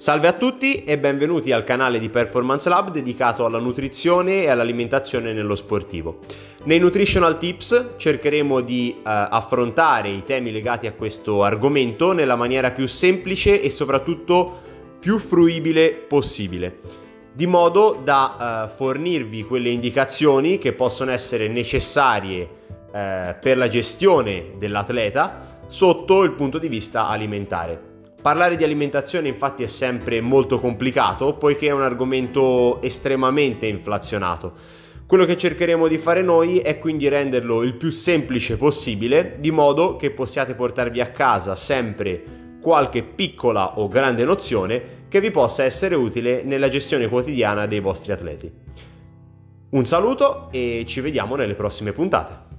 Salve a tutti e benvenuti al canale di Performance Lab dedicato alla nutrizione e all'alimentazione nello sportivo. Nei Nutritional Tips cercheremo di uh, affrontare i temi legati a questo argomento nella maniera più semplice e soprattutto più fruibile possibile, di modo da uh, fornirvi quelle indicazioni che possono essere necessarie uh, per la gestione dell'atleta sotto il punto di vista alimentare. Parlare di alimentazione infatti è sempre molto complicato poiché è un argomento estremamente inflazionato. Quello che cercheremo di fare noi è quindi renderlo il più semplice possibile, di modo che possiate portarvi a casa sempre qualche piccola o grande nozione che vi possa essere utile nella gestione quotidiana dei vostri atleti. Un saluto e ci vediamo nelle prossime puntate.